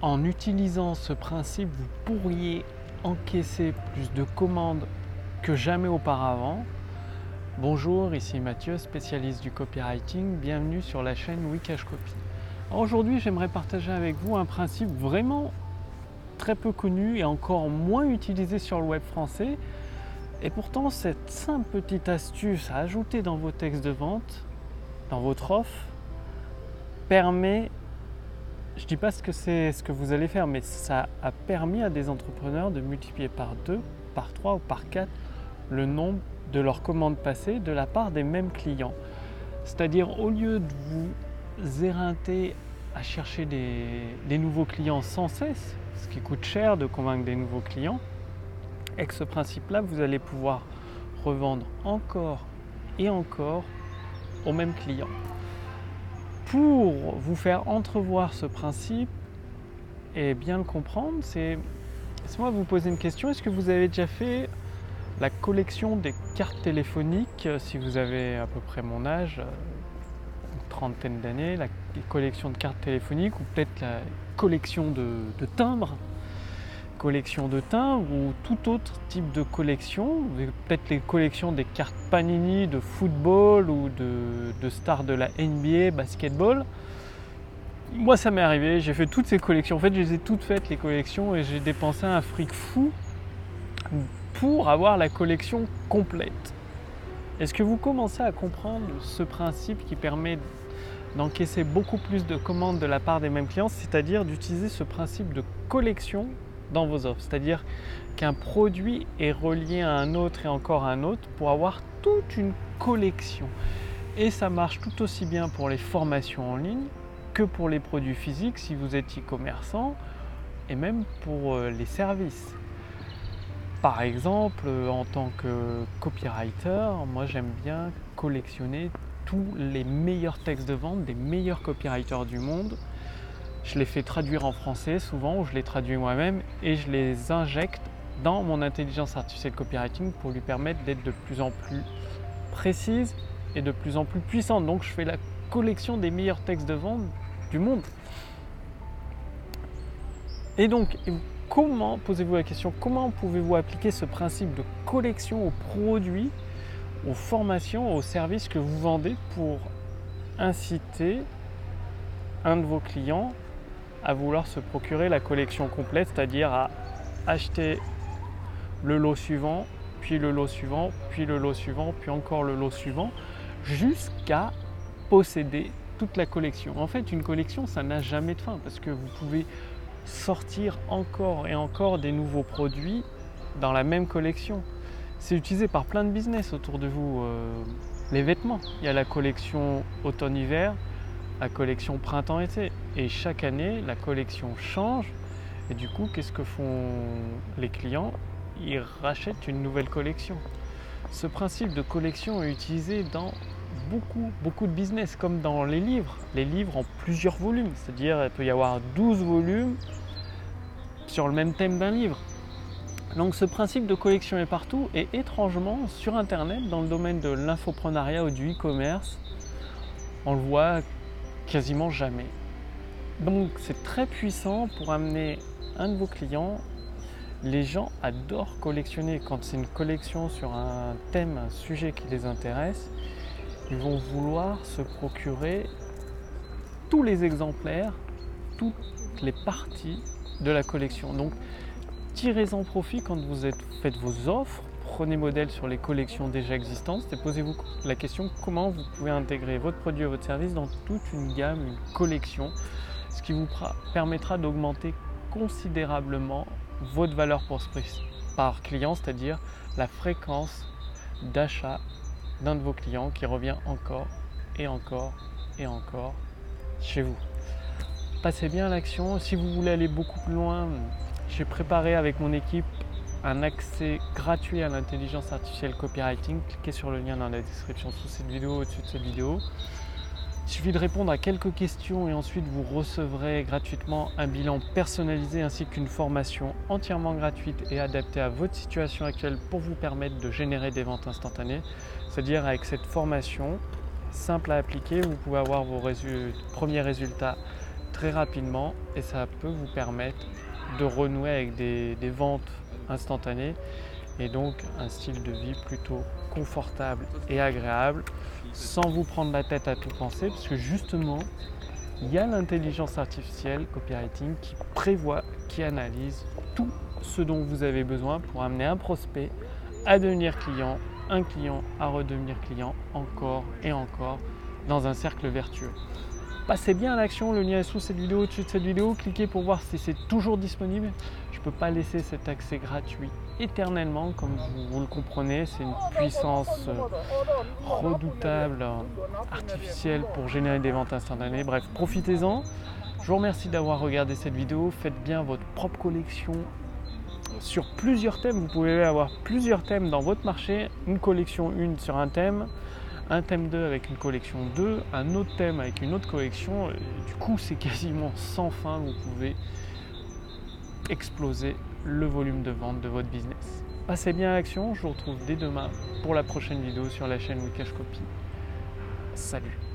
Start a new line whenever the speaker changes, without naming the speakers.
en utilisant ce principe, vous pourriez encaisser plus de commandes que jamais auparavant. Bonjour, ici Mathieu, spécialiste du copywriting. Bienvenue sur la chaîne Wikash Copy. Aujourd'hui, j'aimerais partager avec vous un principe vraiment très peu connu et encore moins utilisé sur le web français. Et pourtant, cette simple petite astuce à ajouter dans vos textes de vente, dans votre offre, permet je ne dis pas ce que c'est ce que vous allez faire, mais ça a permis à des entrepreneurs de multiplier par 2, par 3 ou par 4 le nombre de leurs commandes passées de la part des mêmes clients. C'est-à-dire au lieu de vous éreinter à chercher des, nouveaux clients sans cesse, ce qui coûte cher de convaincre des nouveaux clients, avec ce principe-là, vous allez pouvoir revendre encore et encore aux mêmes clients pour vous faire entrevoir ce principe et bien le comprendre, c'est moi vous poser une question. Est-ce que vous avez déjà fait la collection des cartes téléphoniques, euh, si vous avez à peu près mon âge, euh, une trentaine d'années, la collection de cartes téléphoniques ou peut-être la collection de timbres? Collection de timbres ou tout autre type de collection, peut-être les collections des cartes Panini de football ou de, stars de la NBA, basketball. Moi ça m'est arrivé, j'ai fait toutes ces collections. En fait, je les ai toutes faites les collections et j'ai dépensé un fric fou pour avoir la collection complète. Est-ce que vous commencez à comprendre ce principe qui permet d'encaisser beaucoup plus de commandes de la part des mêmes clients, c'est-à-dire d'utiliser ce principe de collection dans vos offres. C'est-à-dire qu'un produit est relié à un autre et encore un autre pour avoir toute une collection. Et ça marche tout aussi bien pour les formations en ligne que pour les produits physiques si vous êtes e-commerçant et même pour euh, les services. Par exemple, en tant que copywriter, moi j'aime bien collectionner tous les meilleurs textes de vente des meilleurs copywriters du monde je les fais traduire en français souvent, ou je les traduis moi-même, et je les injecte dans mon intelligence artificielle copywriting pour lui permettre d'être de plus en plus précise et de plus en plus puissante. Donc je fais la collection des meilleurs textes de vente du monde. Et donc, comment, posez-vous la question, comment pouvez-vous appliquer ce principe de collection aux produits, aux formations, aux services que vous vendez pour inciter un de vos clients à vouloir se procurer la collection complète, c'est-à-dire à acheter le lot suivant, puis le lot suivant, puis le lot suivant, puis encore le lot suivant, jusqu'à posséder toute la collection. En fait, une collection, ça n'a jamais de fin parce que vous pouvez sortir encore et encore des nouveaux produits dans la même collection. C'est utilisé par plein de business autour de vous. Euh, les vêtements, il y a la collection automne-hiver, la collection printemps-été. Et chaque année, la collection change. Et du coup, qu'est-ce que font les clients? Ils rachètent une nouvelle collection. Ce principe de collection est utilisé dans beaucoup, beaucoup de business, comme dans les livres. Les livres en plusieurs volumes, c'est-à-dire il peut y avoir 12 volumes sur le même thème d'un livre. Donc ce principe de collection est partout et étrangement sur Internet, dans le domaine de l'infoprenariat ou du e-commerce, on le voit quasiment jamais. Donc c'est très puissant pour amener un de vos clients. Les gens adorent collectionner. Quand c'est une collection sur un thème, un sujet qui les intéresse, ils vont vouloir se procurer tous les exemplaires, toutes les parties de la collection. Donc tirez-en profit quand vous faites vos offres prenez modèle sur les collections déjà existantes et posez-vous la question comment vous pouvez intégrer votre produit ou votre service dans toute une gamme, une collection, ce qui vous permettra d'augmenter considérablement votre valeur pour par client, c'est-à-dire la fréquence d'achat d'un de vos clients qui revient encore et encore et encore chez vous. Passez bien à l'action. Si vous voulez aller beaucoup plus loin, j'ai préparé avec mon équipe un accès gratuit à l'intelligence artificielle copywriting. Cliquez sur le lien dans la description sous cette vidéo, au-dessus de cette vidéo. Il suffit de répondre à quelques questions et ensuite vous recevrez gratuitement un bilan personnalisé ainsi qu'une formation entièrement gratuite et adaptée à votre situation actuelle pour vous permettre de générer des ventes instantanées. C'est-à-dire avec cette formation simple à appliquer, vous pouvez avoir vos premiers résultats très rapidement et ça peut vous permettre de renouer avec des, des ventes instantanées et donc un style de vie plutôt confortable et agréable sans vous prendre la tête à tout penser parce que justement il y a l'intelligence artificielle copywriting qui prévoit, qui analyse tout ce dont vous avez besoin pour amener un prospect à devenir client, un client à redevenir client encore et encore dans un cercle vertueux. Passez bien à l'action, le lien est sous cette vidéo, au-dessus de cette vidéo, cliquez pour voir si c'est toujours disponible. Je ne peux pas laisser cet accès gratuit éternellement, comme vous, le comprenez, c'est une puissance euh, redoutable, artificielle pour générer des ventes instantanées. Bref, profitez-en. Je vous remercie d'avoir regardé cette vidéo. Faites bien votre propre collection sur plusieurs thèmes. Vous pouvez avoir plusieurs thèmes dans votre marché. Une collection une sur un thème, un thème 2 avec une collection 2, un autre thème avec une autre collection. Du coup, c'est quasiment sans fin. Vous pouvez exploser le volume de vente de votre business. Passez bien à l'action, je vous retrouve dès demain pour la prochaine vidéo sur la chaîne Wikash Copy. Salut